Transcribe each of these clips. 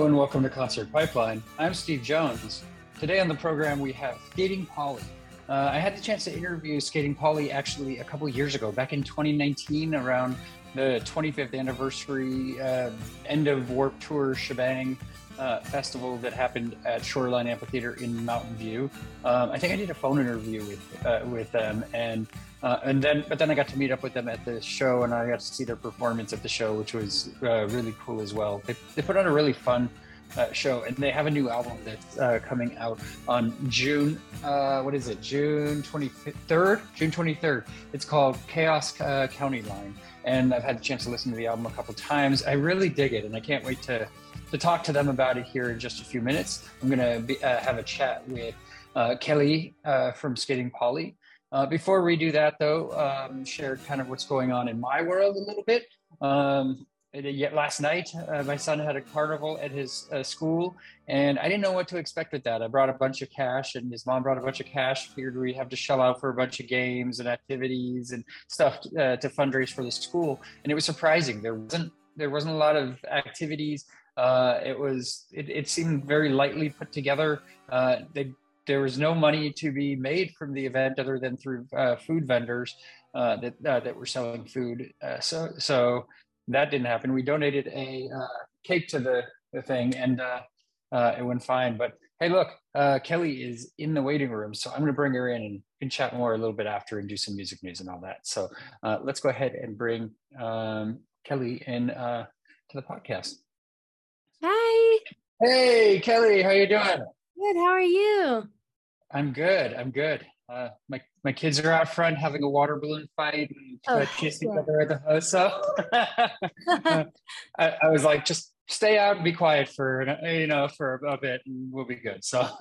And welcome to Concert Pipeline. I'm Steve Jones. Today on the program we have Skating Polly. Uh, I had the chance to interview Skating Polly actually a couple years ago, back in 2019, around the 25th anniversary uh, end of Warped Tour shebang uh, festival that happened at Shoreline Amphitheater in Mountain View. Um, I think I did a phone interview with uh, with them, and uh, and then but then I got to meet up with them at the show, and I got to see their performance at the show, which was uh, really cool as well. They, they put on a really fun. Uh, show and they have a new album that's uh, coming out on June. what is it? June twenty third. June twenty third. It's called Chaos County Line, and I've had the chance to listen to the album a couple times. I really dig it, and I can't wait to to talk to them about it here in just a few minutes. I'm to uh, have a chat with uh, Kelli uh, from Skating Polly. Uh, before we do that, though, um, share kind of what's going on in my world a little bit. Um, yet last night, uh, my son had a carnival at his uh, school, and I didn't know what to expect with that. I brought a bunch of cash, and his mom brought a bunch of cash. Figured we have to shell out for a bunch of games and activities and stuff to fundraise for the school, and it was surprising. There wasn't there wasn't a lot of activities uh, it was it, it, seemed very lightly put together. Uh, they, there was no money to be made from the event other than through uh, food vendors uh, that uh, that were selling food. Uh, so so that didn't happen. We donated a cake to the, the thing and it went fine. But hey, look, Kelli is in the waiting room, so I'm going to bring her in and can chat more a little bit after and do some music news and all that. So let's go ahead and bring um, Kelli in to the podcast. Hi. Hey, Kelli, how are you doing? Good. How are you? I'm good. I'm good. Uh, my my kids are out front having a water balloon fight and oh, kiss each other at the house. So I, I, was like, just stay out and be quiet for you know for a bit, and we'll be good. So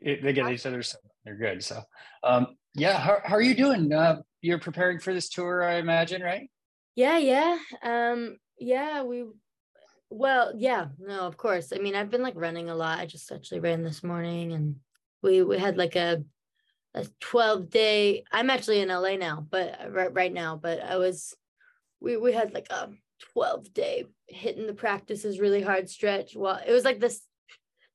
it, they get each other, so they're good. So um, yeah, how how are you doing? Uh, you're preparing for this tour, I imagine, right? Yeah, yeah, um, yeah. We well, yeah, no, of course. I mean, I've been like running a lot. I just actually ran this morning and we we had like a a 12 day I'm actually in LA now, but right right now, but I was we we had like a 12 day hitting the practices really hard stretch. Well, it was like this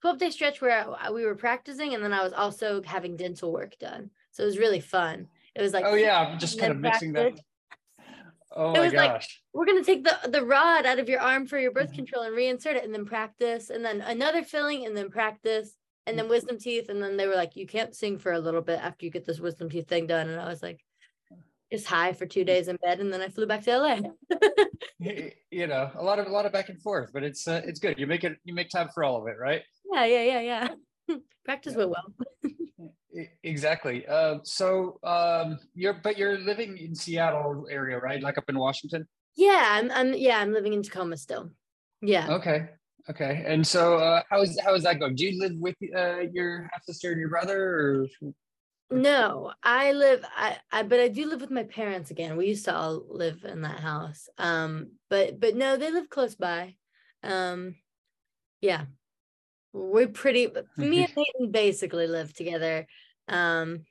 12 day stretch where I, we were practicing and then I was also having dental work done. So it was really fun. It was like Oh yeah, I'm just kind of mixing that Oh it was gosh. like we're gonna take the the rod out of your arm for your birth mm-hmm. control and reinsert it and then practice and then another filling and then practice and then mm-hmm. wisdom teeth and then they were like you can't sing for a little bit after you get this wisdom teeth thing done and I was like just high for two days in bed and then I flew back to LA. you know, a lot of a lot of back and forth, but it's uh, it's good. You make it you make time for all of it, right? Yeah, yeah, yeah, yeah. Practice yeah. went well exactly. Uh, so um, you're, but you're living in Seattle area, right? Like up in Washington. Yeah, I'm. I'm. Yeah, I'm living in Tacoma still. Yeah. Okay. Okay. And so, uh, how is how is that going? Do you live with uh, your half sister and your brother, or? No, I live. I, I. But I do live with my parents again. We used to all live in that house. Um. But but no, they live close by. Um. Yeah. We're pretty. Me and Peyton basically live together um,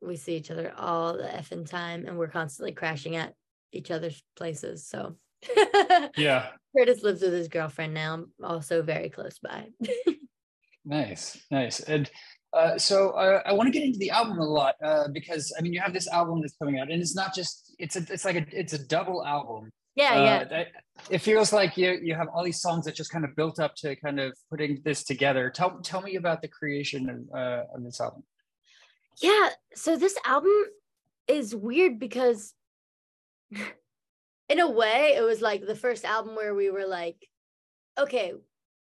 we see each other all the effing time and we're constantly crashing at each other's places. So yeah. Curtis lives with his girlfriend now, also very close by. nice, nice. And uh, so uh, I want to get into the album a lot uh, because I mean you have this album that's coming out and it's not just it's a it's like a it's a double album. Yeah, uh, yeah. It feels like you you have all these songs that just kind of built up to kind of putting this together. Tell tell me about the creation of, uh, of this album. Yeah. So this album is weird because in a way it was like the first album where we were like, okay,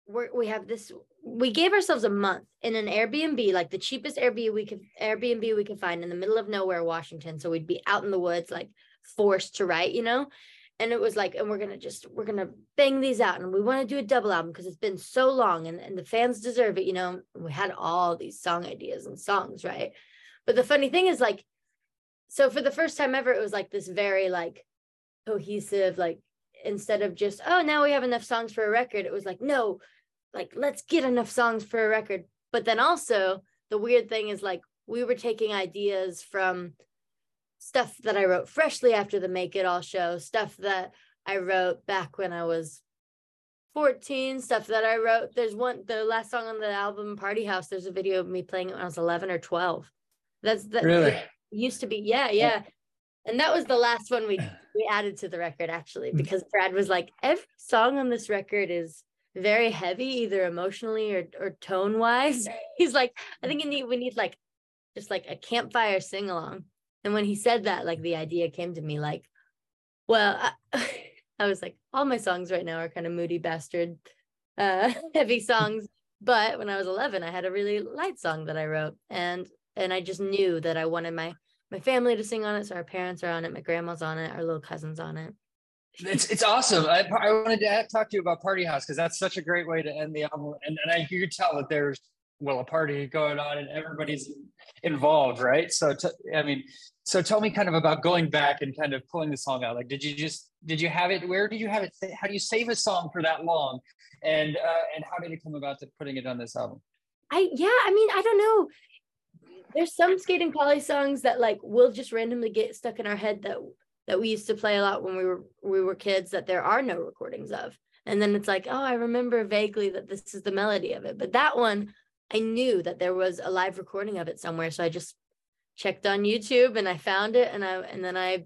we we have this we gave ourselves a month in an Airbnb, like the cheapest Airbnb we could Airbnb we could find in the middle of nowhere, Washington. So we'd be out in the woods, like forced to write, you know? And it was like, and we're gonna just we're gonna bang these out and we want to do a double album because it's been so long and, and the fans deserve it, you know. We had all these song ideas and songs, right? But the funny thing is like, so for the first time ever, it was like this very like cohesive, like instead of just, oh, now we have enough songs for a record, it was like, no, like let's get enough songs for a record. But then also the weird thing is like we were taking ideas from stuff that I wrote freshly after the Make It All show, stuff that I wrote back when I was 14 stuff that I wrote. There's one, the last song on the album Party House, there's a video of me playing it when I was 11 or 12. That's that really used to be. Yeah, yeah. And that was the last one we we added to the record actually, Hmm. because Brad was like, every song on this record is very heavy, either emotionally or or tone wise. He's like, I think we need we need like just like a campfire sing along. And when he said that, like the idea came to me like, well, I, I was like, all my songs right now are kind of moody bastard, uh, heavy songs. But when I was 11, I had a really light song that I wrote, and and I just knew that I wanted my my family to sing on it. So our parents are on it, my grandma's on it, our little cousins on it. It's it's awesome. I, I wanted to talk to you about Party House because that's such a great way to end the album, and and I you could tell that there's well a party going on and everybody's involved, right? So t- I mean, so tell me kind of about going back and kind of pulling the song out. Like, did you just did you have it? Where did you have it? How do you save a song for that long? And uh, and how did it come about to putting it on this album? I yeah, I mean, I don't know. There's some Skating Polly songs that like will just randomly get stuck in our head that that we used to play a lot when we were we were kids that there are no recordings of. And then it's like, oh, I remember vaguely that this is the melody of it. But that one, I knew that there was a live recording of it somewhere. So I just checked on YouTube and I found it and I and then I,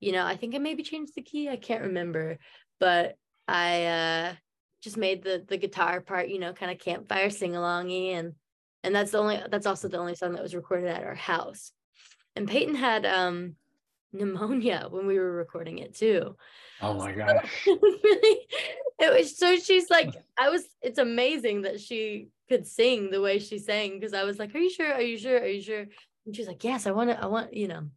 you know, I think I maybe changed the key. I can't remember, but I uh just made the the guitar part, you know, kind of campfire sing alongy and and that's the only that's also the only song that was recorded at our house. And Peyton had um pneumonia when we were recording it too. Oh my gosh! it was really it was so she's like I was it's amazing that she could sing the way she sang because I was like, Are you sure? Are you sure? Are you sure? And she's like, Yes, I want to, I want, you know,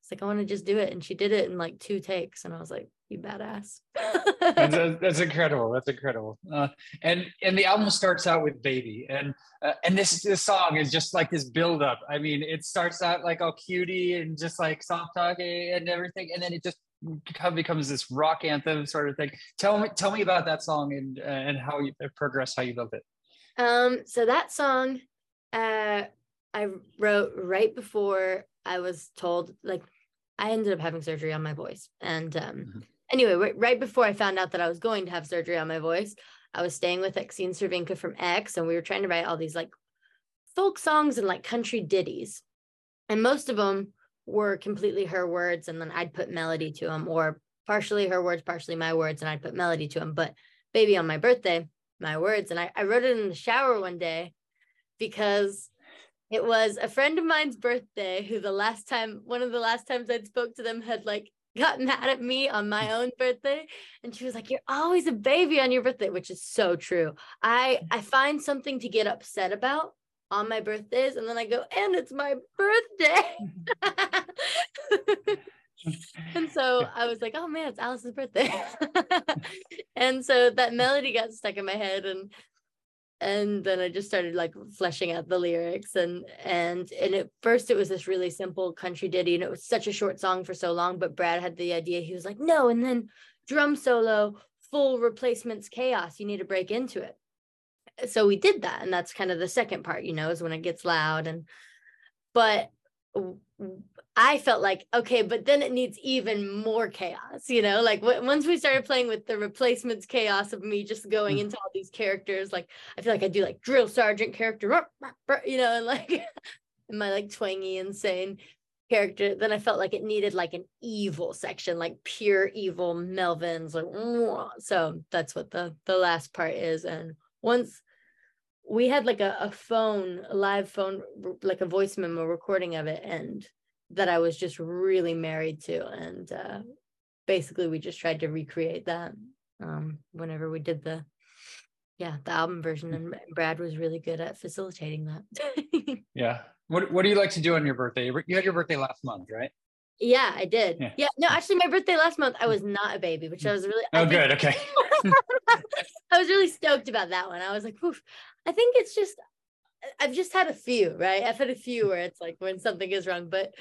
it's like I want to just do it. And she did it in like two takes. And I was like, You badass. that's, that's incredible. That's incredible. Uh, and and the album starts out with "Baby," and uh, and this this song is just like this build up. I mean, it starts out like all cutie and just like soft talking and everything, and then it just becomes this rock anthem sort of thing. Tell me tell me about that song and uh, and how you it progressed, how you built it. Um, so that song uh I wrote right before I was told like I ended up having surgery on my voice. And um Mhm. Anyway, right, before I found out that I was going to have surgery on my voice, I was staying with Exene Cervenka from X and we were trying to write all these like folk songs and like country ditties. And most of them were completely her words and then I'd put melody to them or partially her words, partially my words and I'd put melody to them. But baby on my birthday, my words and I, I wrote it in the shower one day because it was a friend of mine's birthday who the last time one of the last times I'd spoke to them had like got mad at me on my own birthday and she was like you're always a baby on your birthday which is so true I I find something to get upset about on my birthdays and then I go and it's my birthday and so I was like, oh man, it's Alice's birthday. and so that melody got stuck in my head and and then I just started like fleshing out the lyrics and and and at first it was this really simple country ditty and it was such a short song for so long but Brad had the idea. He was like no and then drum solo full replacements chaos. You need to break into it. So we did that and that's kind of the second part you know is when it gets loud and but I felt like okay, but then it needs even more chaos, you know. Like w- once we started playing with the replacements chaos of me just going Mm. into all these characters, like I feel like I do like drill sergeant character, you know, and like my like twangy, insane character. Then I felt like it needed like an evil section, like pure evil Melvins, like "Mwah." so that's what the the last part is. And once we had like a, a phone, a live phone, like a voice memo recording of it, and that I was just really married to. And uh, basically, we just tried to recreate that um, whenever we did the, yeah, the album version. And Brad was really good at facilitating that. Yeah. What What do you like to do on your birthday? You had your birthday last month, right? yeah, I did. Yeah. Yeah. no, actually, my birthday last month, I was not a baby, which I was really. I Oh, think- good. Okay. I was really stoked about that one. I was like, Oof. I think it's just I've just had a few, right? I've had a few where it's like when something is wrong, but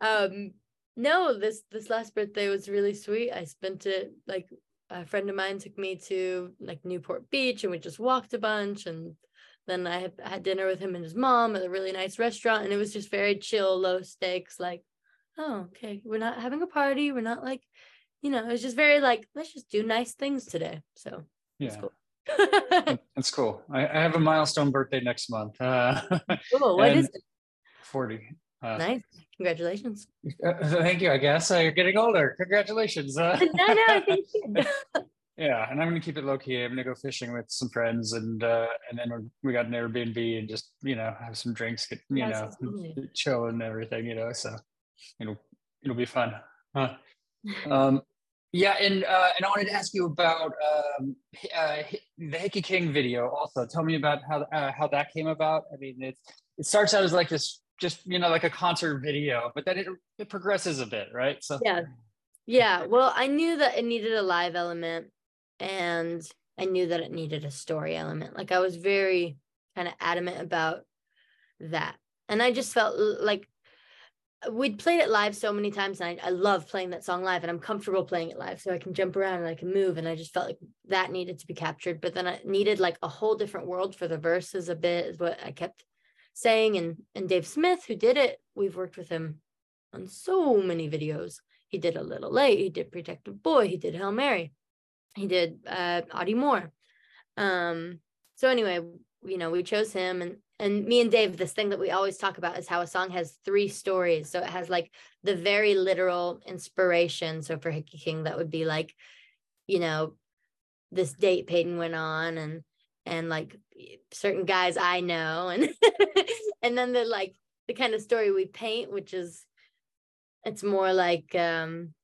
um no, this this last birthday was really sweet. I spent it like a friend of mine took me to like Newport Beach and we just walked a bunch and then I had, had dinner with him and his mom at a really nice restaurant and it was just very chill, low stakes like oh, okay, we're not having a party, we're not like you know, it was just very like let's just do nice things today. So Yeah. Cool. That's cool. I, I, have a milestone birthday next month. Uh, cool. What is it? 40. Uh, nice. Congratulations. Thank you. I guess uh, you're getting older. Congratulations. Uh, no, no, thank you. yeah, and I'm gonna keep it low key. I'm gonna go fishing with some friends, and uh, and then we got an Airbnb and just you know have some drinks, get you know, chill and everything. You know, so it'll it'll be fun. Huh. um, yeah, and uh, and I wanted to ask you about um, uh, the Hickey King video. Also, tell me about how uh, how that came about. I mean, it it starts out as like this, just you know, like a concert video, but then it it progresses a bit, right? So yeah, yeah. Well, I knew that it needed a live element, and I knew that it needed a story element. Like I was very kind of adamant about that, and I just felt like we'd played it live so many times and I, I love playing that song live and I'm comfortable playing it live so I can jump around and I can move and I just felt like that needed to be captured but then I needed like a whole different world for the verses a bit is what I kept saying and and Dave Smith who did it we've worked with him on so many videos he did a little late he did protective boy he did Hail Mary he did uh Audie Moore um so anyway you know we chose him and and me and Dave, this thing that we always talk about is how a song has three stories. So it has like the very literal inspiration. So for Hickey King, that would be like, you know, this date Peyton went on and and like certain guys I know and and then the like the kind of story we paint, which is it's more like um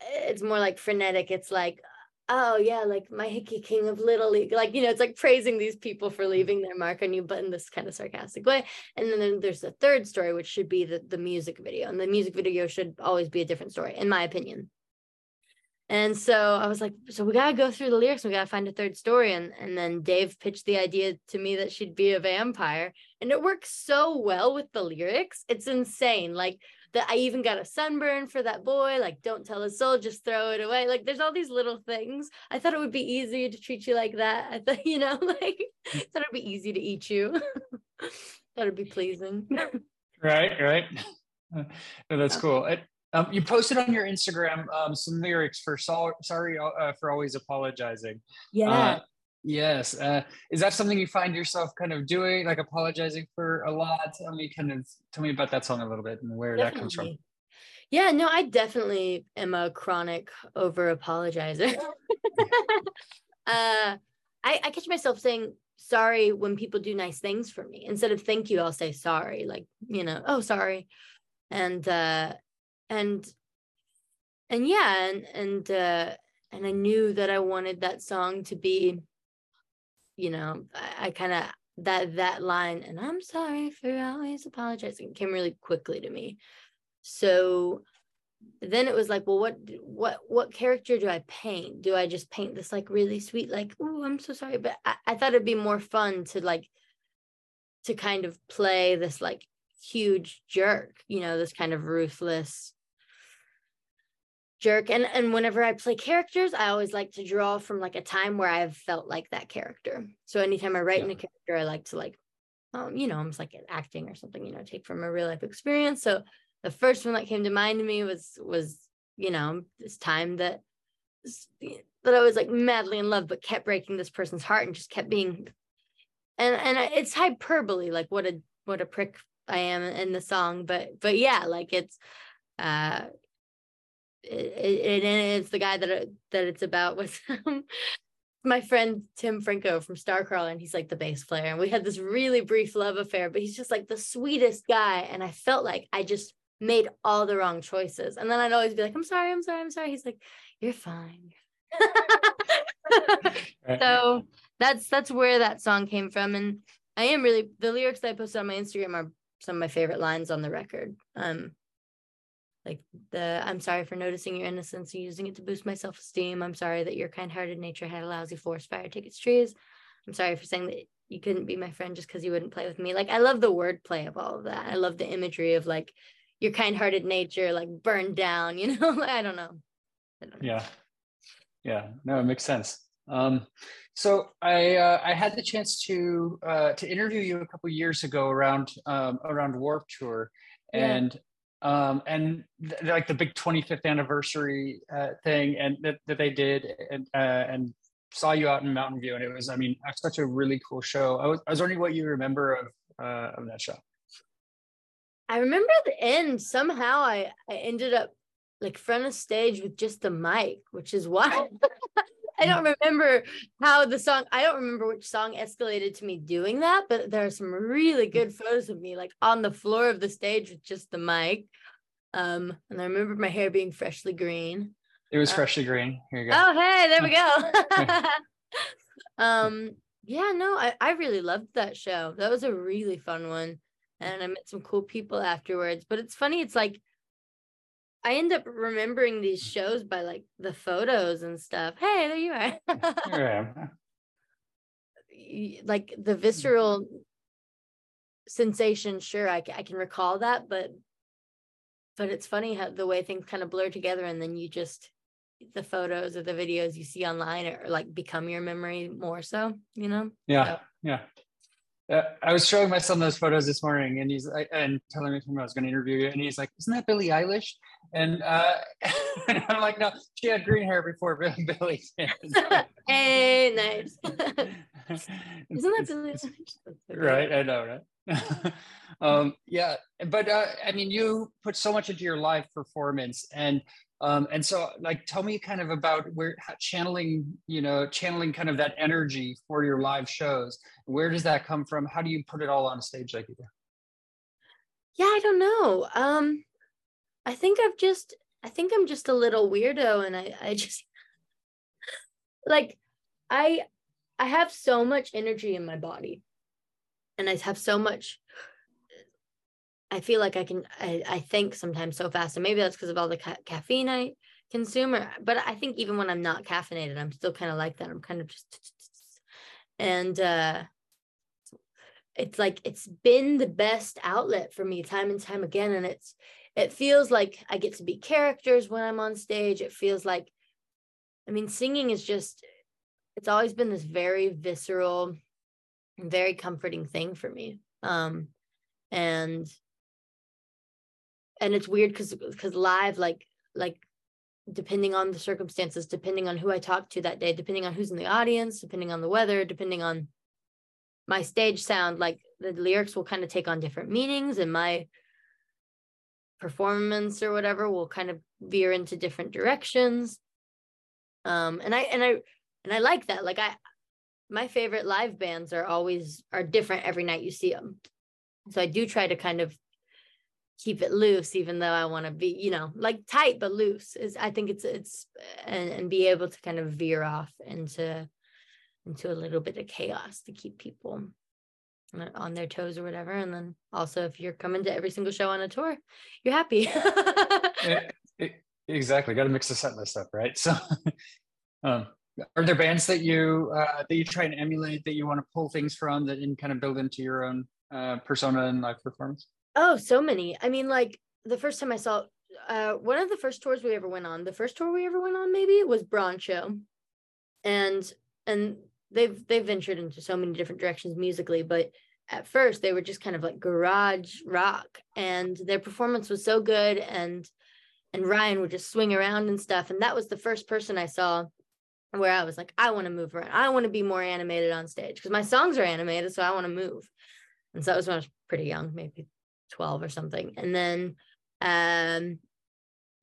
it's more like frenetic. It's like, oh yeah, like my Hickey King of Little League. Like, you know, it's like praising these people for mm-hmm. leaving their mark on you, but in this kind of sarcastic way. And then there's the third story, which should be the, the music video. And the music video should always be a different story, in my opinion. And so I was like, so we gotta go through the lyrics, we gotta find a third story. And and then Dave pitched the idea to me that she'd be a vampire. And it works so well with the lyrics. It's insane. Like that I even got a sunburn for that boy. Like, don't tell a soul, just throw it away. Like, there's all these little things. I thought it would be easy to treat you like that. I thought, you know, like, hmm. I thought it'd be easy to eat you. thought it'd be pleasing. right, right. That's cool. It, um, you posted on your Instagram um, some lyrics for so- "Sorry uh, for Always Apologizing." Yeah. Uh, Yes. Uh, is that something you find yourself kind of doing, like apologizing for a lot? Tell me, kind of, tell me about that song a little bit and where definitely. that comes from. Yeah, no, I definitely am a chronic over apologizer. uh, I, I catch myself saying sorry when people do nice things for me. Instead of thank you, I'll say sorry, like, you know, oh, sorry. And, uh, and, and yeah, and, and, uh, and I knew that I wanted that song to be you know, I, I kind of that that line, and I'm sorry for always apologizing, came really quickly to me. So then it was like, well, what what what character do I paint? Do I just paint this like really sweet, like, oh, I'm so sorry, but I, I thought it'd be more fun to like to kind of play this like huge jerk, you know, this kind of ruthless jerk and and whenever i play characters i always like to draw from like a time where i've felt like that character so anytime i write yeah. in a character i like to like um you know i'm like acting or something you know take from a real life experience so the first one that came to mind to me was was you know this time that that i was like madly in love but kept breaking this person's heart and just kept being and and it's hyperbole like what a what a prick i am in the song but but yeah like it's uh it, it, it's the guy that that it's about with my friend Tim Franco from Starcrawler, and he's like the bass player. And we had this really brief love affair, but he's just like the sweetest guy. And I felt like I just made all the wrong choices. And then I'd always be like, I'm sorry, I'm sorry, I'm sorry. He's like, You're fine. so that's that's where that song came from. And I am really the lyrics that I posted on my Instagram are some of my favorite lines on the record. Um, like the i'm sorry for noticing your innocence and using it to boost my self-esteem. I'm sorry that your kind-hearted nature had a lousy forest fire take its trees. I'm sorry for saying that you couldn't be my friend just because you wouldn't play with me. Like i love the wordplay of all of that. I love the imagery of like your kind-hearted nature like burned down you know? I, don't know. I don't know. Yeah. Yeah. No it makes sense. Um so I uh, I had the chance to uh, to interview you a couple years ago around um, around Warped Tour, and um, and th- like the big 25th anniversary uh, thing and that, that they did and uh, and saw you out in Mountain View, and it was, I mean, such a really cool show. I was, I was wondering what you remember of uh, of that show. I remember at the end somehow I I ended up like front of stage with just the mic, which is why I don't remember how the song. I don't remember which song escalated to me doing that, but there are some really good photos of me like on the floor of the stage with just the mic. Um, and I remember my hair being freshly green. It was uh, freshly green. Here you go. Oh, hey, there we go. um, yeah, no, I, I really loved that show. That was a really fun one. And I met some cool people afterwards. But it's funny, it's like I end up remembering these shows by like the photos and stuff. Hey, there you are. yeah. Like the visceral sensation, sure, I, I can recall that, but but it's funny how the way things kind of blur together and then you just the photos or the videos you see online or like become your memory more so, you know? Yeah. So. Yeah. Uh, I was showing my son those photos this morning, and he's and telling me I was going to interview you, and he's like, "Isn't that Billie Eilish?" And, uh, and I'm like, "No, she had green hair before Billie." hey, nice. Isn't that Billie? Right, I know, right? um, yeah, but uh, I mean, you put so much into your live performance, and um, and so like tell me kind of about where channeling you know channeling kind of that energy for your live shows where does that come from how do you put it all on stage like you do yeah i don't know um i think i've just i think i'm just a little weirdo and i i just like i i have so much energy in my body and i have so much I feel like I can, I, I think sometimes so fast. And maybe that's because of all the ca- caffeine I consume. Or, but I think even when I'm not caffeinated, I'm still kind of like that. I'm kind of just, and uh, it's like, it's been the best outlet for me time and time again. And it's, it feels like I get to be characters when I'm on stage. It feels like, I mean, singing is just, it's always been this very visceral, very comforting thing for me. Um, and and it's weird because because live like like depending on the circumstances depending on who i talk to that day depending on who's in the audience depending on the weather depending on my stage sound like the lyrics will kind of take on different meanings and my performance or whatever will kind of veer into different directions. Um and i and i and i like that. Like i my favorite live bands are always are different every night you see them so i do try to kind of keep it loose even though i want to be you know like tight but loose is i think it's it's and, and be able to kind of veer off into into a little bit of chaos to keep people on their toes or whatever. And then also if you're coming to every single show on a tour you're happy. It, it, exactly. Got to mix the set list up right? So um are there bands that you uh, that you try and emulate that you want to pull things from that and kind of build into your own uh, persona and live performance? Oh, so many. I mean, like the first time I saw uh one of the first tours we ever went on, the first tour we ever went on maybe was Broncho. And and they've they've ventured into so many different directions musically, but at first they were just kind of like garage rock and their performance was so good and and Ryan would just swing around and stuff and that was the first person I saw where I was like I want to move around. I want to be more animated on stage because my songs are animated so I want to move. And so that was when I was pretty young, maybe 12 or something. And then um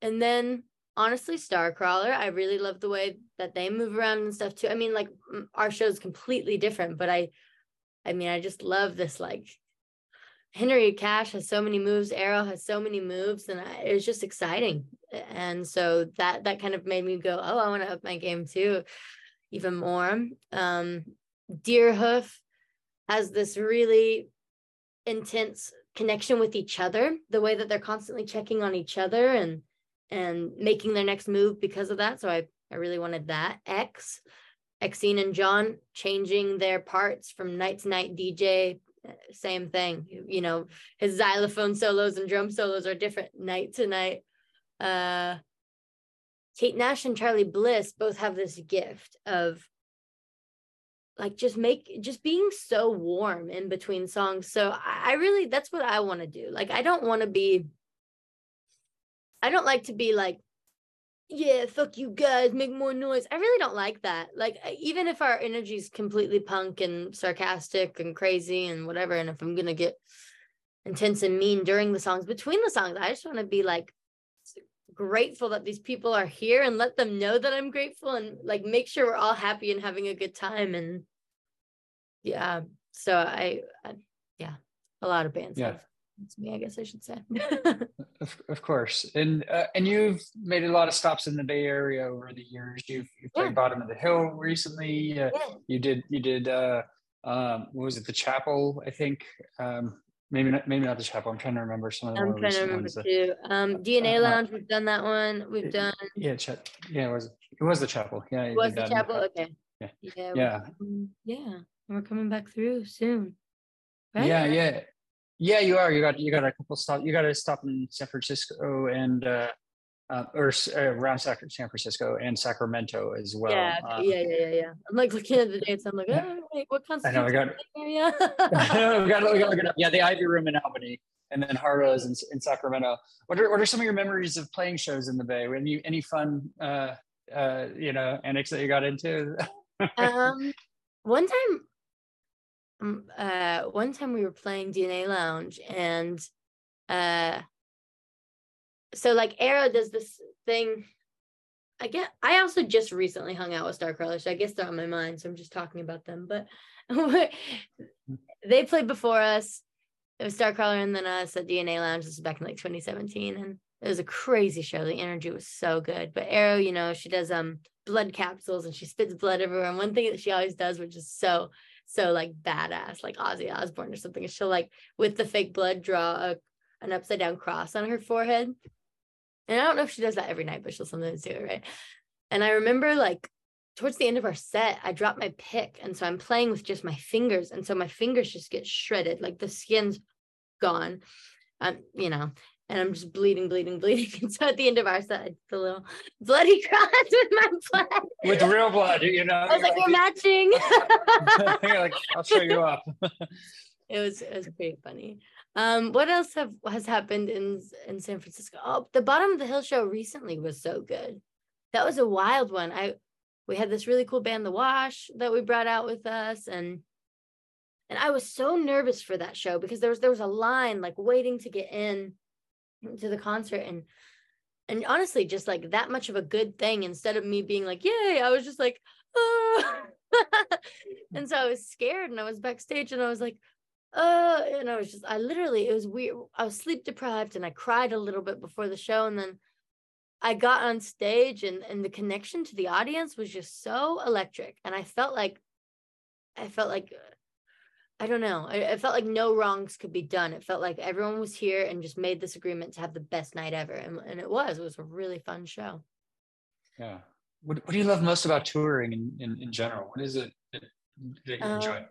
and then honestly Starcrawler, I really love the way that they move around and stuff too. I mean like our show is completely different, but I I mean I just love this like Henri Cash has so many moves, Arrow has so many moves and I, it was just exciting. And so that that kind of made me go, "Oh, I want to up my game too." Even more. Um Deerhoof has this really intense connection with each other the way that they're constantly checking on each other and and making their next move because of that. So i i really wanted that. X exene and john changing their parts from night to night dj same thing. You know his xylophone solos and drum solos are different. Night to night uh kate nash and Charly bliss both have this gift of like just make just being so warm in between songs. So i, I really that's what i want to do. Like i don't want to be i don't like to be like yeah, fuck you guys, make more noise. I really don't like that. Like, even if our energy is completely punk and sarcastic and crazy and whatever, and if I'm gonna get intense and mean during the songs, between the songs, I just want to be like grateful that these people are here and let them know that I'm grateful and like make sure we're all happy and having a good time. And yeah, so I, I yeah, a lot of bands yeah. have it's me, I guess I should say. of, of course, and uh, and you've made a lot of stops in the Bay Area over the years. You've you played yeah. Bottom of the Hill recently. Uh, yeah. You did you did uh, um, what was it? The Chapel, I think. Um, maybe not maybe not the Chapel. I'm trying to remember some of the. I'm trying to remember ones too. Um, DNA uh, Lounge. We've done that one. We've done. Yeah, ch- yeah. It was it was the Chapel. Yeah. It was the Chapel. Okay. Yeah. Yeah. Yeah. yeah. We're coming back through soon. Right? Yeah, yeah. Yeah, you are. You got you got a couple stop. You got to stop in San Francisco and uh, uh, or uh, around San Francisco and Sacramento as well. Yeah, uh, yeah, yeah, yeah, yeah. I'm like looking at the dates. I'm like, oh, wait, what constitutes? I know. I got. Yeah. we got. We got to look it up. Yeah, the Ivy Room in Albany, and then Harlow's in, in Sacramento. What are What are some of your memories of playing shows in the Bay? Any Any fun, uh, uh, you know, annex that you got into? um, one time uh, one time we were playing DNA Lounge and uh, so like Arrow does this thing. I get I also just recently hung out with Starcrawler, so I guess they're on my mind. So I'm just talking about them. But they played before us. It was Starcrawler and then us at DNA Lounge. This was back in like 2017. And it was a crazy show. The energy was so good. But Arrow, you know, she does um blood capsules and she spits blood everywhere. And one thing that she always does, which is so so like badass, like Ozzy Osbourne or something. And she'll like with the fake blood draw a, an upside down cross on her forehead. And I don't know if she does that every night, but she'll sometimes do it, right? And I remember like towards the end of our set, I dropped my pick. And so I'm playing with just my fingers. And so my fingers just get shredded, like the skin's gone. Um, you know, and I'm just bleeding, bleeding, bleeding. And so at the end of our set, the little bloody cross with my blood. With real blood, you know. I was like, we're matching. you're like, I'll show you up. it was it was pretty funny. Um, what else have has happened in in San Francisco? Oh, the bottom of the hill show recently was so good. That was a wild one. I we had this really cool band, The Wash, that we brought out with us, and and I was so nervous for that show because there was there was a line like waiting to get in to the concert and and honestly just like that much of a good thing instead of me being like yay i was just like oh. and so i was scared and i was backstage and i was like oh and i was just i literally it was weird i was sleep deprived and i cried a little bit before the show and then i got on stage and and the connection to the audience was just so electric and i felt like i felt like I don't know. I, I, felt like no wrongs could be done. It felt like everyone was here and just made this agreement to have the best night ever. And, and it was. It was a really fun show. Yeah. What, what do you love most about touring in, in, in general? What is it that, that you uh, enjoy?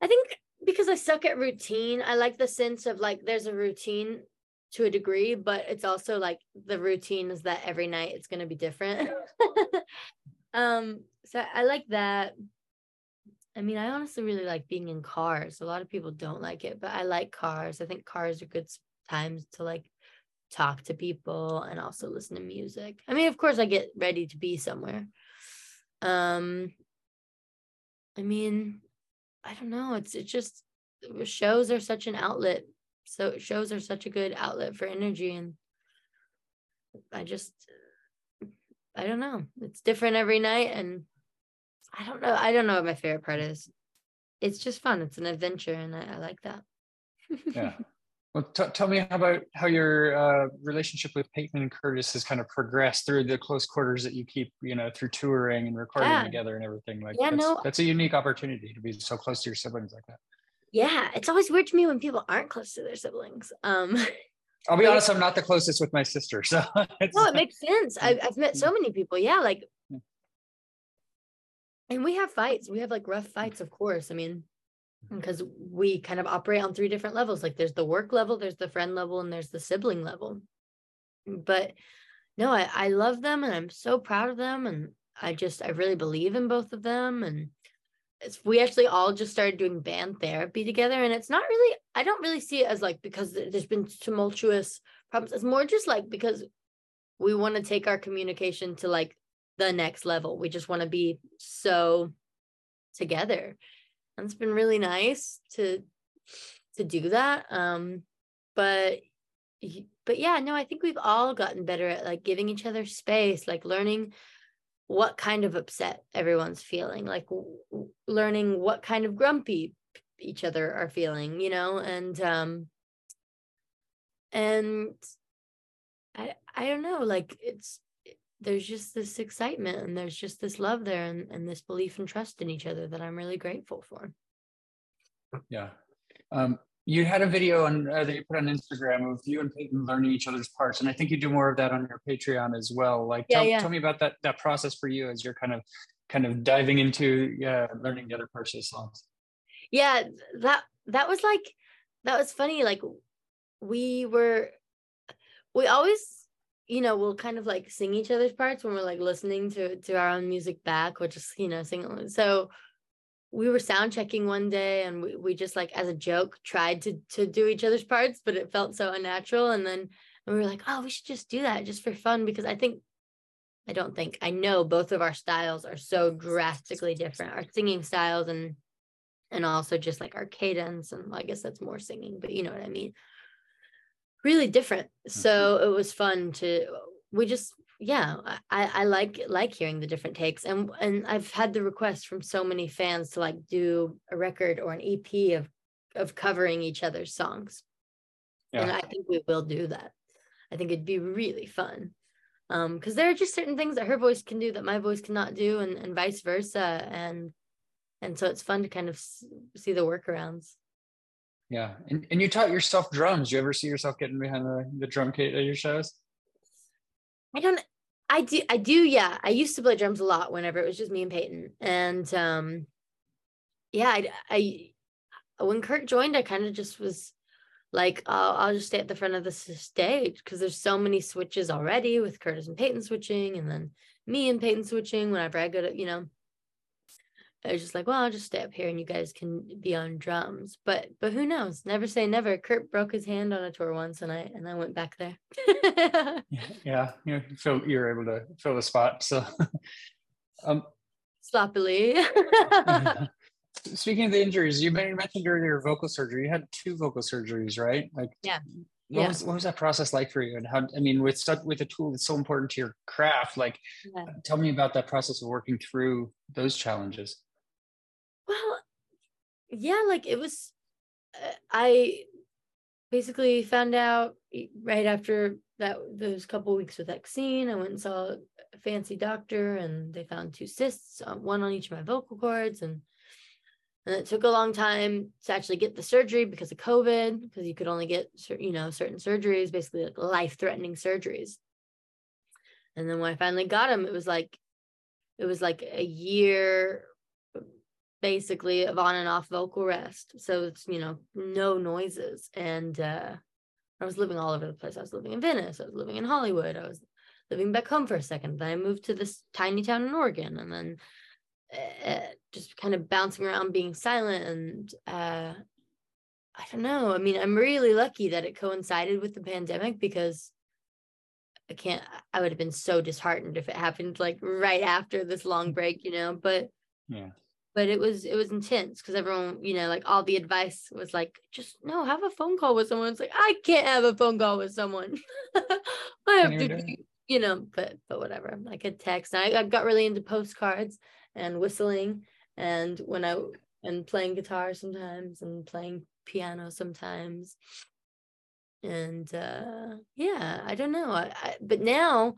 I think because I suck at routine, I like the sense of like there's a routine to a degree, but it's also like the routine is that every night it's going to be different. um, so I like that. I mean, I honestly really like being in cars. A lot of people don't like it, but I like cars. I think cars are good times to like talk to people and also listen to music. I mean, of course I get ready to be somewhere. Um I mean, I don't know, it's it's just shows are such an outlet. So shows are such a good outlet for energy and I just I don't know. It's different every night and I don't know. I don't know what my favorite part is. It's just fun. It's an adventure, and I, I like that. yeah. Well, t- tell me about how your uh, relationship with Peyton and Curtis has kind of progressed through the close quarters that you keep, you know, through touring and recording yeah. together and everything. Like, yeah, that's, no, that's a unique opportunity to be so close to your siblings like that. Yeah, it's always weird to me when people aren't close to their siblings. Um, I'll be honest, I'm not the closest with my sister, so. no, it makes sense. I've, I've met so many people. Yeah, like and we have fights. We have like rough fights of course. I mean mm-hmm. because we kind of operate on three different levels. Like there's the work level there's the friend level and there's the sibling level. But no i, I love them and i'm so proud of them and i just i really believe in both of them and we actually all just started doing band therapy together and it's not really i don't really see it as like because there's been tumultuous problems. It's more just like because we want to take our communication to like the next level. We just want to be so together. And it's been really nice to to do that. Um but but yeah, no, I think we've all gotten better at like giving each other space, like learning what kind of upset everyone's feeling, like w- learning what kind of grumpy each other are feeling, you know, and um and I I don't know, like it's there's just this excitement and there's just this love there and, and this belief and trust in each other that I'm really grateful for. Yeah. Um, you had a video on uh, that you put on Instagram of you and Peyton learning each other's parts, and I think you do more of that on your Patreon as well. Like, yeah, tell, yeah. tell me about that that process for you as you're kind of kind of diving into yeah, learning the other parts of the songs. Yeah, that that was like that was funny. Like we were, we always you know, we'll kind of like sing each other's parts when we're like listening to to our own music back, or just you know sing. So we were sound checking one day, and we, we just like as a joke tried to to do each other's parts, but it felt so unnatural. And then and we were like, oh, we should just do that just for fun because I think I don't think I know both of our styles are so drastically different. Our singing styles and and also just like our cadence and I guess that's more singing, but you know what I mean really different. So mm-hmm. it was fun to we just yeah, I, I like like hearing the different takes. And and I've had the request from so many fans to like do a record or an EP of of covering each other's songs. Yeah. And I think we will do that. I think it'd be really fun. Um, because there are just certain things that her voice can do that my voice cannot do, and, and vice versa. And and so it's fun to kind of see the workarounds. Yeah. And, and you taught yourself drums. Do you ever see yourself getting behind the, the drum kit at your shows? I don't I do I do, yeah. I used to play drums a lot whenever it was just me and Peyton. And um yeah, I, I when Kurt joined, I kind of just was like, oh, I'll just stay at the front of the stage because there's so many switches already with Curtis and Peyton switching, and then me and Peyton switching whenever I go to, you know, I was just like, well, I'll just stay up here and you guys can be on drums. But but who knows? Never say never. Kurt broke his hand on a tour once and I and I went back there. yeah, yeah. So you were able to fill the spot. So um sloppily. Speaking of the injuries, you mentioned earlier vocal surgery. You had two vocal surgeries, right? Like yeah. What yeah. was what was that process like for you? And how I mean, with stuff with a tool that's so important to your craft, like yeah. tell me about that process of working through those challenges. Well, yeah, like it was, uh, I basically found out right after that those couple weeks with Exene. I went and saw a fancy doctor, and they found two cysts, uh, one on each of my vocal cords, and and it took a long time to actually get the surgery because of COVID, because you could only get you know certain surgeries, basically like life threatening surgeries. And then when I finally got them, it was like it was like a year basically of on and off vocal rest. So it's, you know, no noises. And uh, I was living all over the place. I was living in Venice. I was living in Hollywood. I was living back home for a second. Then I moved to this tiny town in Oregon and then uh, just kind of bouncing around being silent. And uh, I don't know. I mean, I'm really lucky that it coincided with the pandemic because I can't, I would have been so disheartened if it happened like right after this long break, you know, but yeah but it was it was intense because everyone you know like all the advice was like just no have a phone call with someone. It's like i can't have a phone call with someone. I have to be, you know but but whatever. I could text. I, I got really into postcards and whistling and when i and playing guitar sometimes and playing piano sometimes. And uh yeah i don't know. I, I but now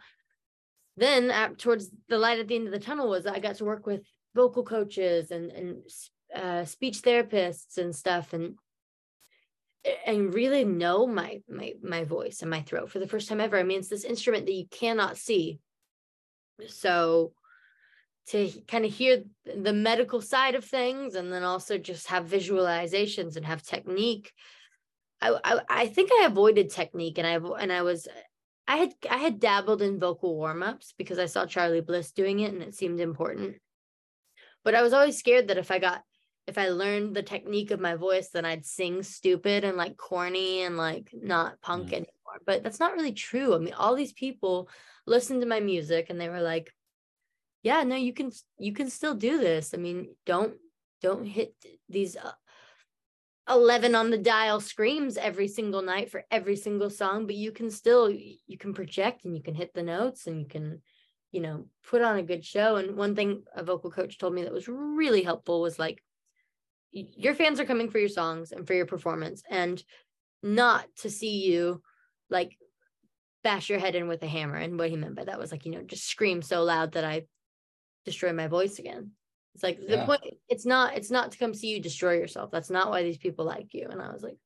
then towards the light at the end of the tunnel was i got to work with vocal coaches and and uh, speech therapists and stuff and and really know my my my voice and my throat for the first time ever. I mean, it's this instrument that you cannot see. So to kind of hear the medical side of things and then also just have visualizations and have technique. I, I, I think I avoided technique and I and I was I had I had dabbled in vocal warm-ups because I saw Charly Bliss doing it and it seemed important. But I was always scared that if I got if I learned the technique of my voice, then I'd sing stupid and like corny and like not punk mm. anymore. but that's not really true i mean all these people listened to my music and they were like yeah no you can you can still do this i mean don't don't hit these uh, 11 on the dial screams every single night for every single song but you can still you can project and you can hit the notes and you can you know put on a good show. And one thing a vocal coach told me that was really helpful was like your fans are coming for your songs and for your performance and not to see you like bash your head in with a hammer. And what he meant by that was like you know just scream so loud that i destroy my voice again. It's like yeah. the point it's not it's not to come see you destroy yourself. That's not why these people like you. And i was like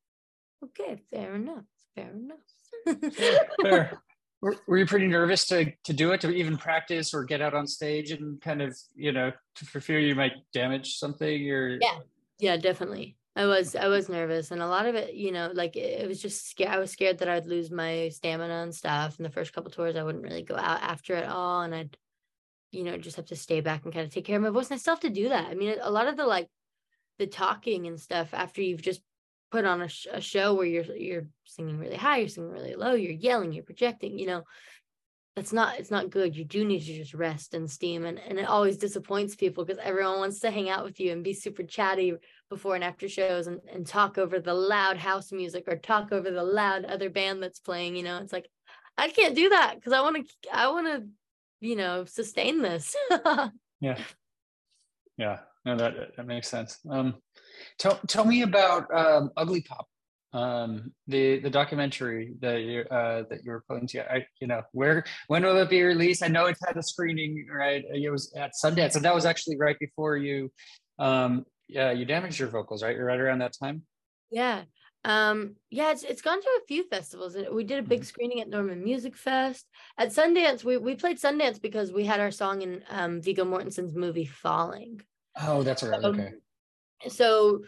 okay fair enough fair enough. Fair were, were you pretty nervous to to do it to even practice or get out on stage and kind of you know for fear you might damage something or? Yeah. Yeah definitely. I was i was nervous and a lot of it you know like it, was just scared i was scared that i'd lose my stamina and stuff and the first couple tours. I wouldn't really go out after it all and i'd you know just have to stay back and kind of take care of my voice. And i still have to do that. I mean a lot of the like the talking and stuff after you've just put on a, sh- a show where you're you're singing really high you're singing really low you're yelling you're projecting you know that's not it's not good. You do need to just rest and steam and, and it always disappoints people because everyone wants to hang out with you and be super chatty before and after shows and, and talk over the loud house music or talk over the loud other band that's playing you know? It's like i can't do that because i want to i want to you know sustain this. Yeah. Yeah. No that that makes sense. Um Tell tell me about um, Ugly Pop, um, the the documentary that you uh, that you were putting together. I, you know, where when will it be released? I know it's had a screening, right? It was at Sundance, and that was actually right before you, um, yeah, you damaged your vocals, right? You're right around that time. Yeah. Um, yeah, it's it's gone to a few festivals. We did a big mm-hmm. screening at Norman Music Fest. At Sundance, we we played Sundance because we had our song in um, Viggo Mortensen's movie Falling. Oh, that's right. Okay so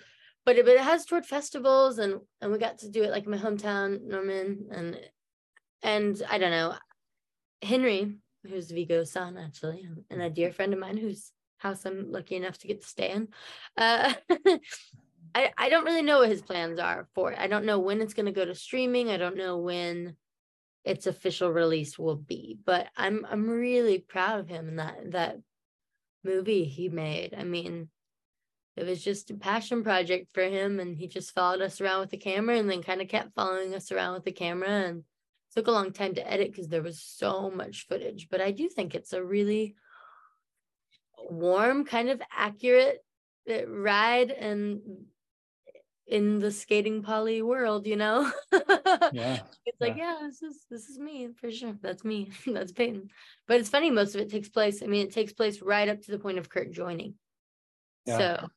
but it, but it has toured festivals and and we got to do it like my hometown norman and and i don't know henry who's Viggo's son actually and a dear friend of mine whose house i'm lucky enough to get to stay in uh I, I don't really know what his plans are for it. I don't know when it's going to go to streaming. I don't know when its official release will be, but I'm I'm really proud of him and that that movie he made. I mean, it was just a passion project for him and he just followed us around with the camera and then kind of kept following us around with the camera and took a long time to edit because there was so much footage but i do think it's a really warm kind of accurate uh, ride and in the Skating Polly world you know? Yeah it's like yeah. yeah this is this is me for sure. That's me. That's peyton. But it's funny most of it takes place i mean it takes place right up to the point of kurt joining yeah. So,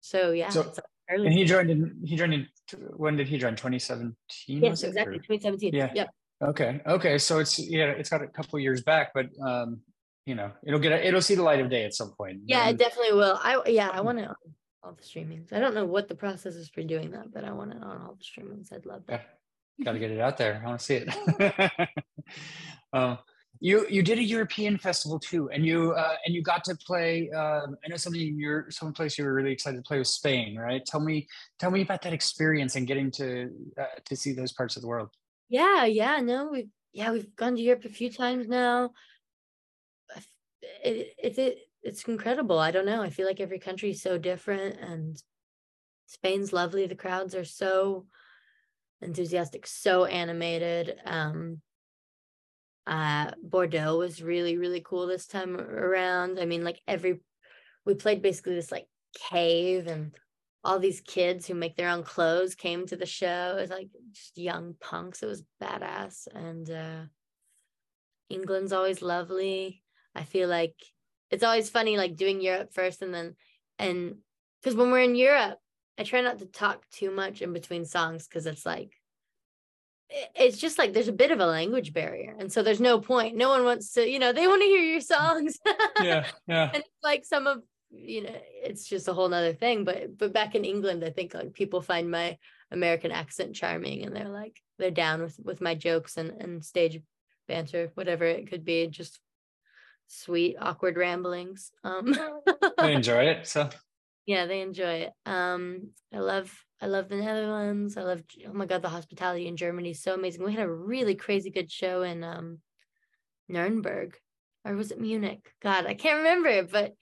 so yeah. So, and he joined in. He joined in. When did he join? 2017. Yes, exactly. 2017. Yeah. Yep. Okay. Okay. So it's yeah, it's got a couple years back, but um, you know, it'll get a, it'll see the light of day at some point. Yeah, and, it definitely will. I yeah, I want to all the streamings. I don't know what the process is for doing that, but I want it on all the streamings. I'd love that. Yeah. Got to get it out there. I want to see it. um, you you did a European festival too, and you uh, and you got to play. Um, I know something you're some place you were really excited to play with Spain, right? Tell me tell me about that experience and getting to uh, to see those parts of the world. Yeah, yeah, no, we yeah we've gone to Europe a few times now. It, it, it it's incredible. I don't know. I feel like every country is so different, and Spain's lovely. The crowds are so enthusiastic, so animated. Um, uh, Bordeaux was really, really cool this time around. I mean, like every, we played basically this like cave and all these kids who make their own clothes came to the show. It was like just young punks. It was badass. And uh, England's always lovely. I feel like it's always funny, like doing Europe first and then, and because when we're in Europe, I try not to talk too much in between songs because it's like it's just like there's a bit of a language barrier and so there's no point. No one wants to you know they want to hear your songs. Yeah yeah. And like some of you know it's just a whole nother thing but but back in england i think like people find my american accent charming and they're like they're down with with my jokes and and stage banter whatever it could be just sweet awkward ramblings um. I enjoy it so. Yeah, they enjoy it. Um, I love I love the Netherlands. I love oh my god, the hospitality in Germany is so amazing. We had a really crazy good show in um Nuremberg. Or was it Munich? God, I can't remember, but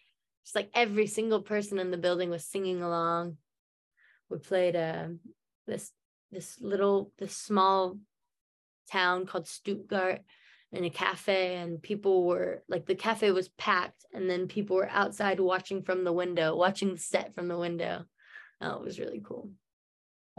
just like every single person in the building was singing along. We played uh, this this little this small town called Stuttgart in a cafe and people were like the cafe was packed and then people were outside watching from the window watching the set from the window oh, it was really cool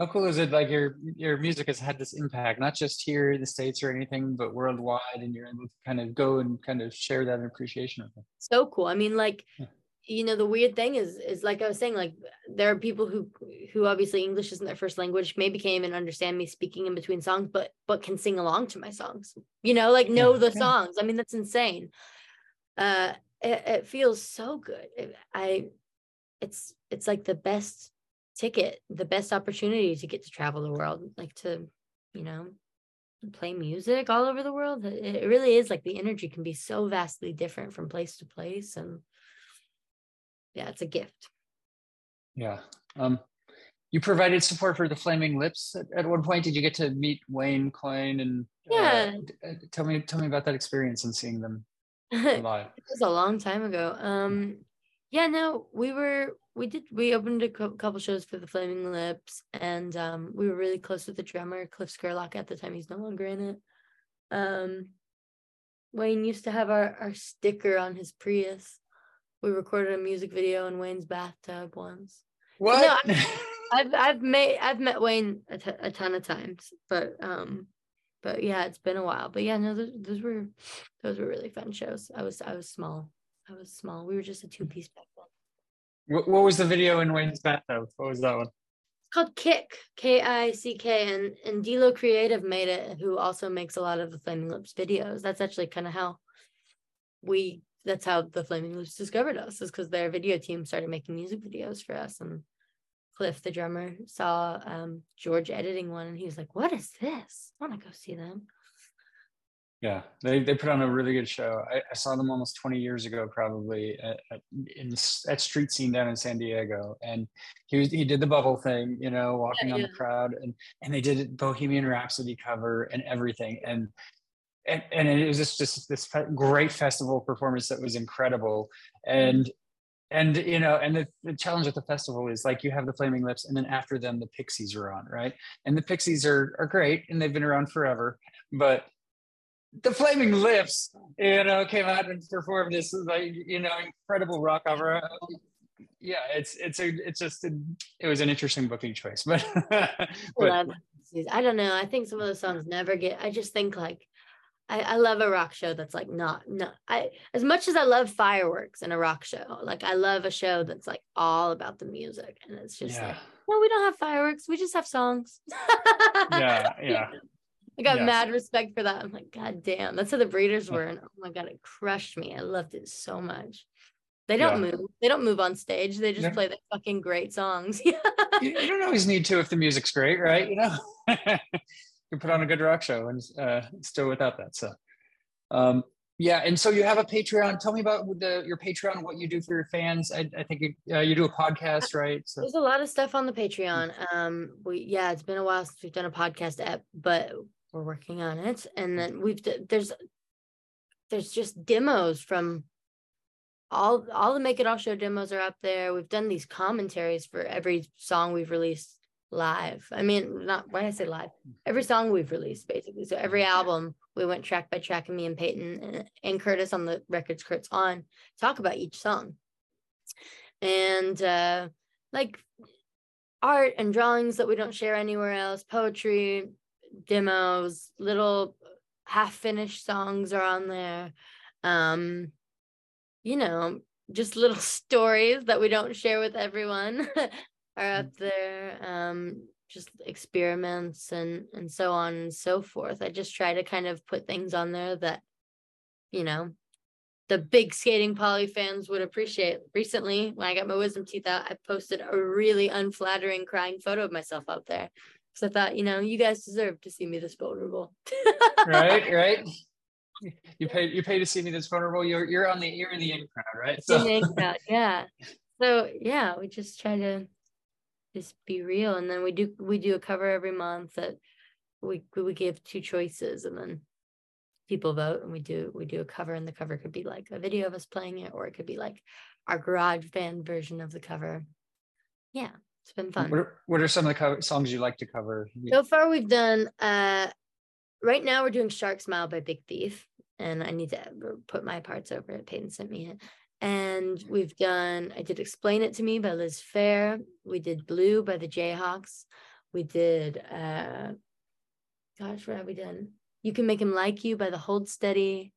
how cool is it like your your music has had this impact not just here in the states or anything but worldwide and you're able to kind of go and kind of share that appreciation of it so cool. I mean like yeah. you know the weird thing is is like i was saying like there are people who who obviously english isn't their first language maybe can't even understand me speaking in between songs but but can sing along to my songs. You know like know the songs. I mean that's insane. Uh it, it feels so good. It, i it's it's like the best ticket the best opportunity to get to travel the world like to you know play music all over the world it really is like the energy can be so vastly different from place to place and yeah, it's a gift. Yeah. Um, you provided support for the Flaming Lips at, at one point. Did you get to meet Wayne Coyne and uh, yeah? Uh, tell me, tell me about that experience and seeing them live. it was a long time ago. Um, yeah, no, we were we did we opened a couple shows for the Flaming Lips, and um, we were really close with the drummer Kliph Scurlock at the time. He's no longer in it. Um, Wayne used to have our our sticker on his Prius we recorded a music video in Wayne's bathtub once. What? No, I've I've made I've met Wayne a, t- a ton of times, but um, but yeah, it's been a while. But yeah, no, those, those were those were really fun shows. I was I was small. I was small. We were just a two piece back then. What, what was the video in Wayne's bathtub? What was that one? It's called Kick, K I C K, and and Delo Creative made it, who also makes a lot of the Flaming Lips videos. That's actually kind of how we that's how the Flaming Lips discovered us is because their video team started making music videos for us and Kliph, the drummer, saw um, George editing one and he was like, What is this? I want to go see them. Yeah, they, they put on a really good show. I, I saw them almost 20 years ago, probably at, at, in, at Street Scene down in San Diego. And he was, he did the bubble thing, you know, walking yeah, on yeah. the crowd and, and they did Bohemian Rhapsody cover and everything. And and, and it was just, just this great festival performance that was incredible mm. and and you know and the, the challenge at the festival is like you have the flaming lips and then after them the pixies are on right and the pixies are are great and they've been around forever but the flaming lips you know came out and performed this like you know incredible rock opera yeah it's it's a it's just a, it was an interesting booking choice but, but I don't know. I think some of those songs never get. I just think like I, I love a rock show that's like not no I as much as I love fireworks in a rock show, like I love a show that's like all about the music. And it's just yeah. like, well, we don't have fireworks, we just have songs. yeah, yeah. I got mad respect for that. I'm like, God damn, that's how the breeders were. And oh my god, it crushed me. I loved it so much. They don't yeah. move. They don't move on stage. They just play the fucking great songs. you, you don't always need to if the music's great, right? You know you put on a good rock show and uh, still without that. So, um, yeah. And so you have a Patreon. Tell me about the, your Patreon, what you do for your fans. I, I think uh, you do a podcast, right? So. There's a lot of stuff on the Patreon. Um, we yeah, it's been a while since we've done a podcast app, but we're working on it. And then we've there's there's just demos from all all the make it all show demos are up there. We've done these commentaries for every song we've released live. I mean, not why I say live. Every song we've released, basically. So every album, we went track by track, and me and Peyton and, and Curtis on the records Kurt's on talk about each song, and uh, like art and drawings that we don't share anywhere else, poetry, demos, little half finished songs are on there. Um, you know, just little stories that we don't share with everyone are up there um just experiments and and so on and so forth. I just try to kind of put things on there that you know the big Skating Polly fans would appreciate. Recently when i got my wisdom teeth out i posted a really unflattering crying photo of myself out there because i thought you know you guys deserve to see me this vulnerable. Right right. You pay you pay to see me this vulnerable. You're you're on the you're in the in crowd right? So. in the crowd, yeah. So yeah, we just try to just be real, and then we do we do a cover every month that we we give two choices, and then people vote, and we do we do a cover, and the cover could be like a video of us playing it, or it could be like our garage band version of the cover. Yeah, it's been fun. What are, what are some of the co- songs you like to cover? So far, we've done. uh Right now, we're doing "Shark Smile" by Big Thief, and I need to put my parts over it. Peyton sent me it. And we've done, I did Explain It to Me by Liz Phair. We did Blue by the Jayhawks. We did, uh, gosh, what have we done? You Can Make Him Like You by the Hold Steady.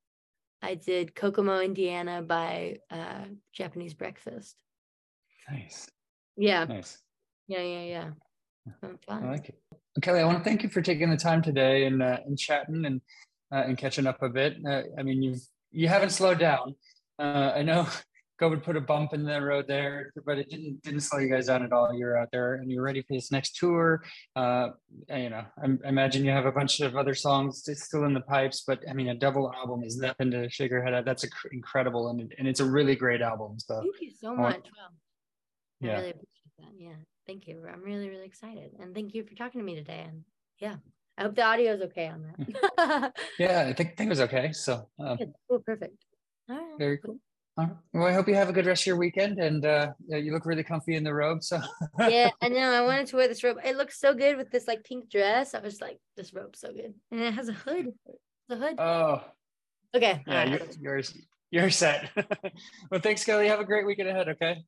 I did Kokomo, Indiana by uh, Japanese Breakfast. Nice. Yeah. Nice. Yeah, yeah, yeah. I like it. Kelli, I want to thank you for taking the time today and uh, and chatting and uh, and catching up a bit. Uh, I mean, you've you haven't slowed down. Uh, I know COVID put a bump in the road there, but it didn't didn't slow you guys down at all. You're out there and you're ready for this next tour. Uh, you know, I, I, imagine you have a bunch of other songs still in the pipes, but I mean, a double album is nothing to shake your head at. That's incredible, and and it's a really great album. So thank you so much. Well, I yeah. really appreciate that. Yeah, thank you. I'm really really excited, and thank you for talking to me today. And yeah. I hope the audio is okay on that. yeah, I think, think it was okay. So, um, oh, perfect. All right. Very cool. All right. Well, I hope you have a good rest of your weekend, and uh, you look really comfy in the robe. So yeah, I know. I wanted to wear this robe. It looks so good with this like pink dress. I was like, this robe's so good, and it has a hood. The hood. Oh. Okay. Yeah, right. you're, you're you're set. well, thanks, Kelli. Have a great weekend ahead. Okay.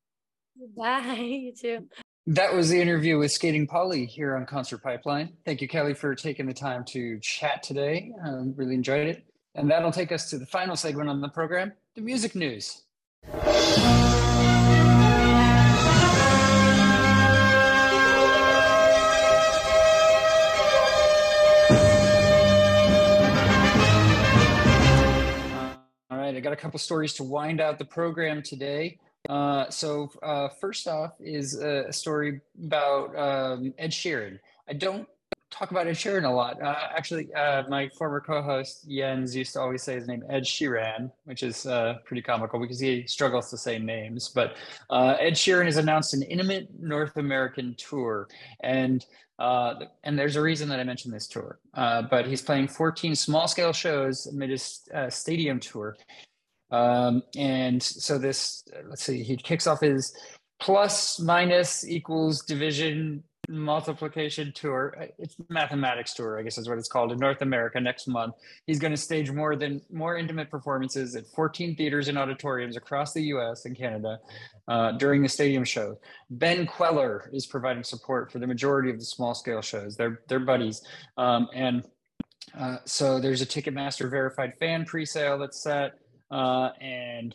Bye. You too. That was the interview with Skating Polly here on Concert Pipeline. Thank you, Kelli, for taking the time to chat today. Um, really enjoyed it. And that'll take us to the final segment on the program the music news. all right, I got a couple stories to wind out the program today. Uh, so uh, first off is a story about um, Ed Sheeran. I don't talk about Ed Sheeran a lot. Uh, actually, uh, my former co-host Jens used to always say his name Ed Sheeran, which is uh, pretty comical because he struggles to say names. But uh, Ed Sheeran has announced an intimate North American tour, and and there's a reason that I mentioned this tour. But he's playing 14 small-scale shows amid his stadium tour. Um, and so this, let's see, he kicks off his plus minus equals division multiplication tour. It's mathematics tour, I guess is what it's called in North America next month. He's going to stage more than more intimate performances at 14 theaters and auditoriums across the U.S. and Canada uh, during the stadium show. Ben Kweller is providing support for the majority of the small scale shows. They're they're buddies, um, and uh, so there's a Ticketmaster verified fan presale that's set uh, and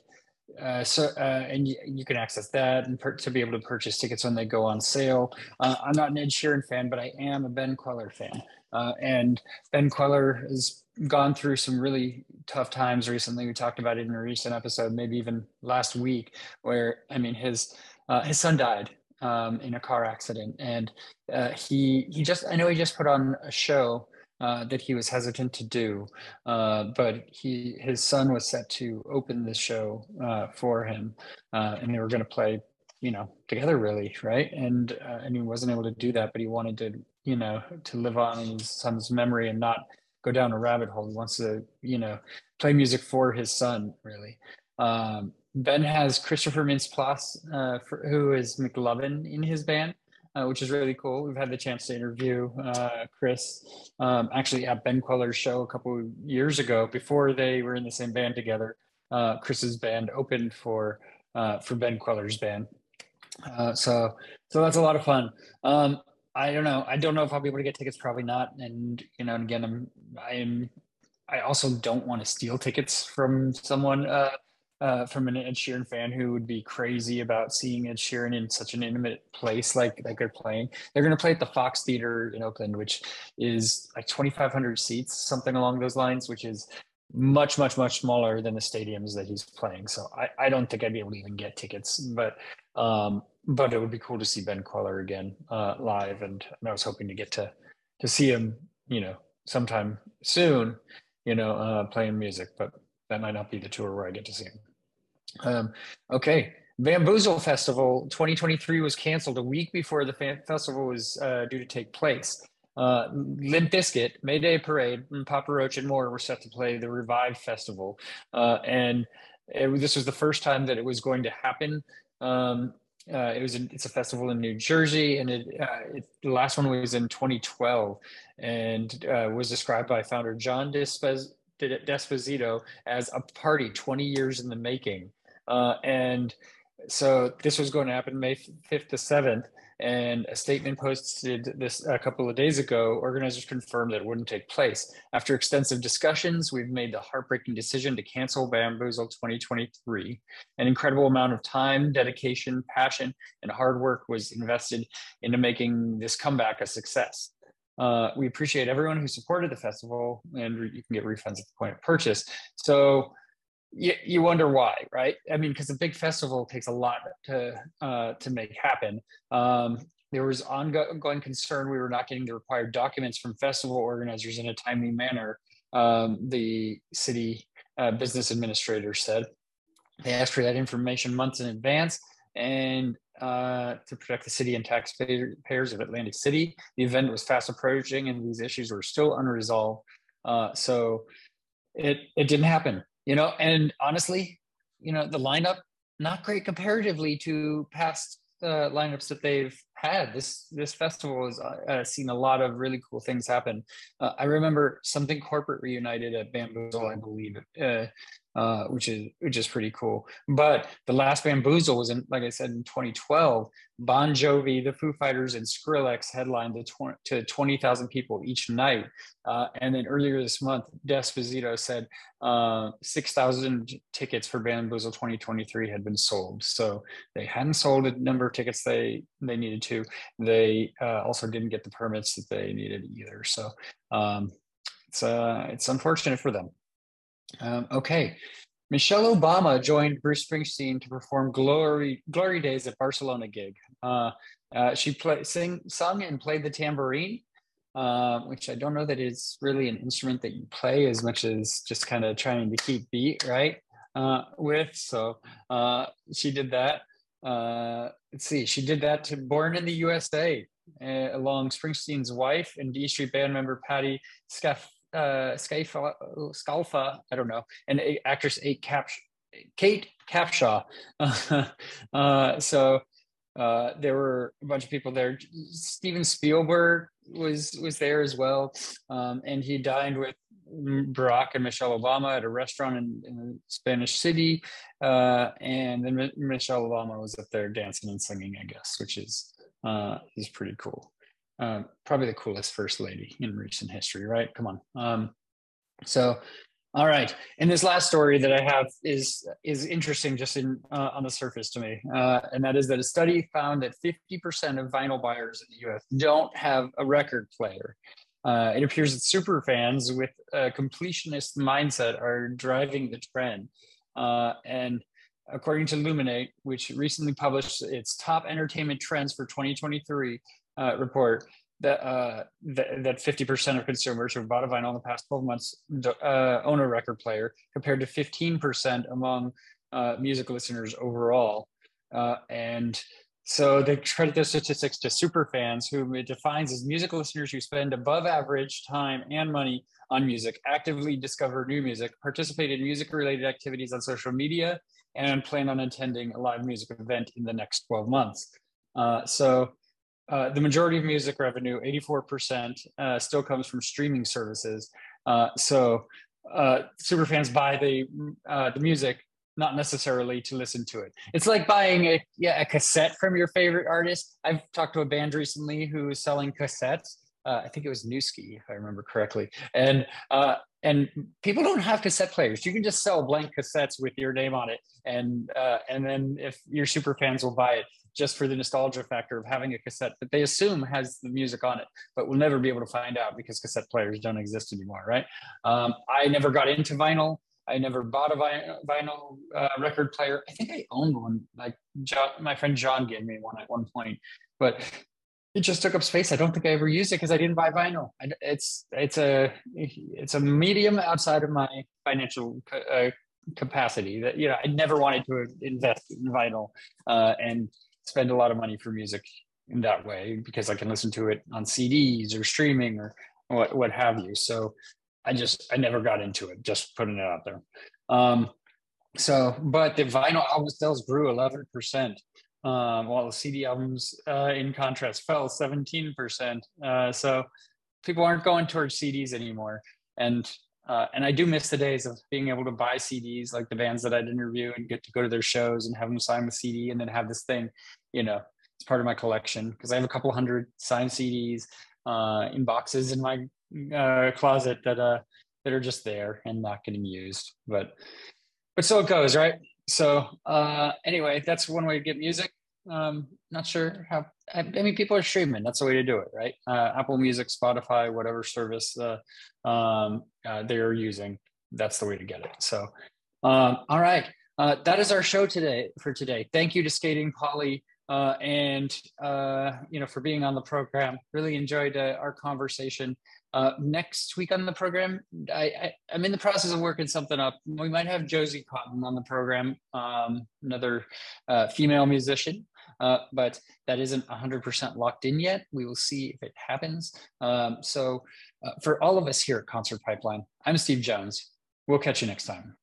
uh, so uh, and you, can access that and per- to be able to purchase tickets when they go on sale. Uh, I'm not an Ed Sheeran fan, but I am a Ben Kweller fan. Uh, and Ben Kweller has gone through some really tough times recently. We talked about it in a recent episode, maybe even last week, where I mean his uh, his son died um, in a car accident, and uh, he he just I know he just put on a show uh, that he was hesitant to do. Uh, but he his son was set to open the show uh, for him, uh, and they were going to play, you know, together really, right? And uh, and he wasn't able to do that, but he wanted to, you know, to live on his son's memory and not go down a rabbit hole. He wants to, you know, play music for his son, really. Um, ben has Christopher Mintz-Plasse, who is McLovin in his band uh, which is really cool. We've had the chance to interview uh, Chris um, actually at Ben Kweller's show a couple years ago before they were in the same band together. Uh, Chris's band opened for uh, for Ben Kweller's band, uh, so so that's a lot of fun. Um, I don't know. I don't know if I'll be able to get tickets. Probably not. And you know, and again, I'm I am. I also don't want to steal tickets from someone uh, uh, from an Ed Sheeran fan who would be crazy about seeing Ed Sheeran in such an intimate place like like they're playing. They're going to play at the Fox Theater in Oakland, which is like 2,500 seats, something along those lines, which is much much much smaller than the stadiums that he's playing. So I, I don't think I'd be able to even get tickets, but um, but it would be cool to see Ben Kweller again uh, live, and, and I was hoping to get to to see him, you know, sometime soon, you know, uh, playing music, but that might not be the tour where I get to see him. Um, okay, Bamboozle Festival 2023 was canceled a week before the festival was uh, due to take place. Uh, Limp Bizkit, Mayday Parade, and Papa Roach and more were set to play the Revive Festival. Uh, and it, this was the first time that it was going to happen. Um, uh, it was a, it's a festival in New Jersey, and it, uh, it, the last one was in 2012, and uh, was described by founder John D'Esposito as a party 20 years in the making. Uh, and so this was going to happen May 5th to 7th, and a statement posted this a couple of days ago, organizers confirmed that it wouldn't take place. After extensive discussions, we've made the heartbreaking decision to cancel Bamboozle 2023. An incredible amount of time, dedication, passion, and hard work was invested into making this comeback a success. Uh, we appreciate everyone who supported the festival, and you can get refunds at the point of purchase. So you, you wonder why, right? I mean, because a big festival takes a lot to uh, to make happen. Um, there was ongoing concern we were not getting the required documents from festival organizers in a timely manner. Um, the city uh, business administrator said they asked for that information months in advance, and uh, to protect the city and taxpayers of Atlantic City. The event was fast approaching, and these issues were still unresolved. Uh, so it it didn't happen you know, and honestly, you know, the lineup not great comparatively to past uh, lineups that they've had. This this festival has uh, uh, seen a lot of really cool things happen. Uh, I remember something corporate reunited at Bamboozle, I believe, uh, which is which is pretty cool. But the last Bamboozle was in, like I said, in 2012. Bon Jovi, the Foo Fighters, and Skrillex headlined to, 20, to 20,000 people each night. Uh, and then earlier this month, D'Esposito said uh, 6,000 tickets for Bamboozle 2023 had been sold. So they hadn't sold a number of tickets they they needed to. They uh, also didn't get the permits that they needed either. So um, it's uh, it's unfortunate for them. Um, okay. Michelle Obama joined Bruce Springsteen to perform "Glory Glory Days" at Barcelona gig. Uh, uh, she play, sing, sung and played the tambourine, uh, which I don't know that is really an instrument that you play as much as just kind of trying to keep beat right uh, with. So uh, she did that. Uh, let's see, she did that to "Born in the USA" along Springsteen's wife and D Street band member Patty Scaff uh, Scalfa, I don't know, and actress Kate, Cap, Kate Capshaw. uh, so uh, there were a bunch of people there. Steven Spielberg was was there as well, um, and he dined with Barack and Michelle Obama at a restaurant in, in Spanish City, uh, and then Michelle Obama was up there dancing and singing, I guess, which is uh, is pretty cool. Uh, probably the coolest first lady in recent history, right? Come on. Um, so, all right. And this last story that I have is is interesting, just in uh, on the surface to me, uh, and that is that a study found that 50% of vinyl buyers in the U.S. don't have a record player. Uh, it appears that super fans with a completionist mindset are driving the trend, uh, and according to Luminate, which recently published its top entertainment trends for 2023, uh, report that uh, that fifty percent of consumers who bought a vinyl in the past twelve months uh, own a record player, compared to fifteen percent among uh, music listeners overall. Uh, and so they credit those statistics to super fans, whom it defines as music listeners who spend above average time and money on music, actively discover new music, participate in music-related activities on social media, and plan on attending a live music event in the next 12 months. Uh, so uh, the majority of music revenue, 84%, uh, still comes from streaming services. Uh, so uh, super fans buy the uh, the music not necessarily to listen to it. It's like buying a yeah a cassette from your favorite artist. I've talked to a band recently who is selling cassettes. I think it was Newski, if I remember correctly, and and people don't have cassette players. You can just sell blank cassettes with your name on it, and and then if your super fans will buy it just for the nostalgia factor of having a cassette that they assume has the music on it, but we'll never be able to find out because cassette players don't exist anymore, right? Um, I never got into vinyl. I never bought a vinyl uh, record player. I think I owned one. Like John, my friend John gave me one at one point, but it just took up space. I don't think I ever used it because I didn't buy vinyl. it's it's a it's a medium outside of my financial uh, capacity that you know I never wanted to invest in vinyl uh, and spend a lot of money for music in that way because I can listen to it on CDs or streaming or what what have you. So I just I never got into it. Just putting it out there. Um, so, but the vinyl album sales grew 11 percent, um, while the CD albums, uh, in contrast, fell 17 percent. Uh, so people aren't going towards CDs anymore, and uh, and I do miss the days of being able to buy CDs like the bands that I'd interview and get to go to their shows and have them sign the CD and then have this thing, you know, it's part of my collection because I have a couple hundred signed CDs uh, in boxes in my uh, closet that uh, that are just there and not getting used. But but so it goes, right? So uh, anyway, that's one way to get music. Um, not sure how. I, mean, people are streaming. That's the way to do it, right? Uh, Apple Music, Spotify, whatever service uh, um, uh, they are using, that's the way to get it. So, um, all right, uh, that is our show today for today. Thank you to Skating Polly uh, and uh, you know for being on the program. Really enjoyed our conversation. Uh, next week on the program, I, I am in the process of working something up. We might have Josie Cotton on the program, um, another uh, female musician. Uh, but that isn't 100% locked in yet. We will see if it happens. Um, so, for all of us here at Concert Pipeline, I'm Steve Jones. We'll catch you next time.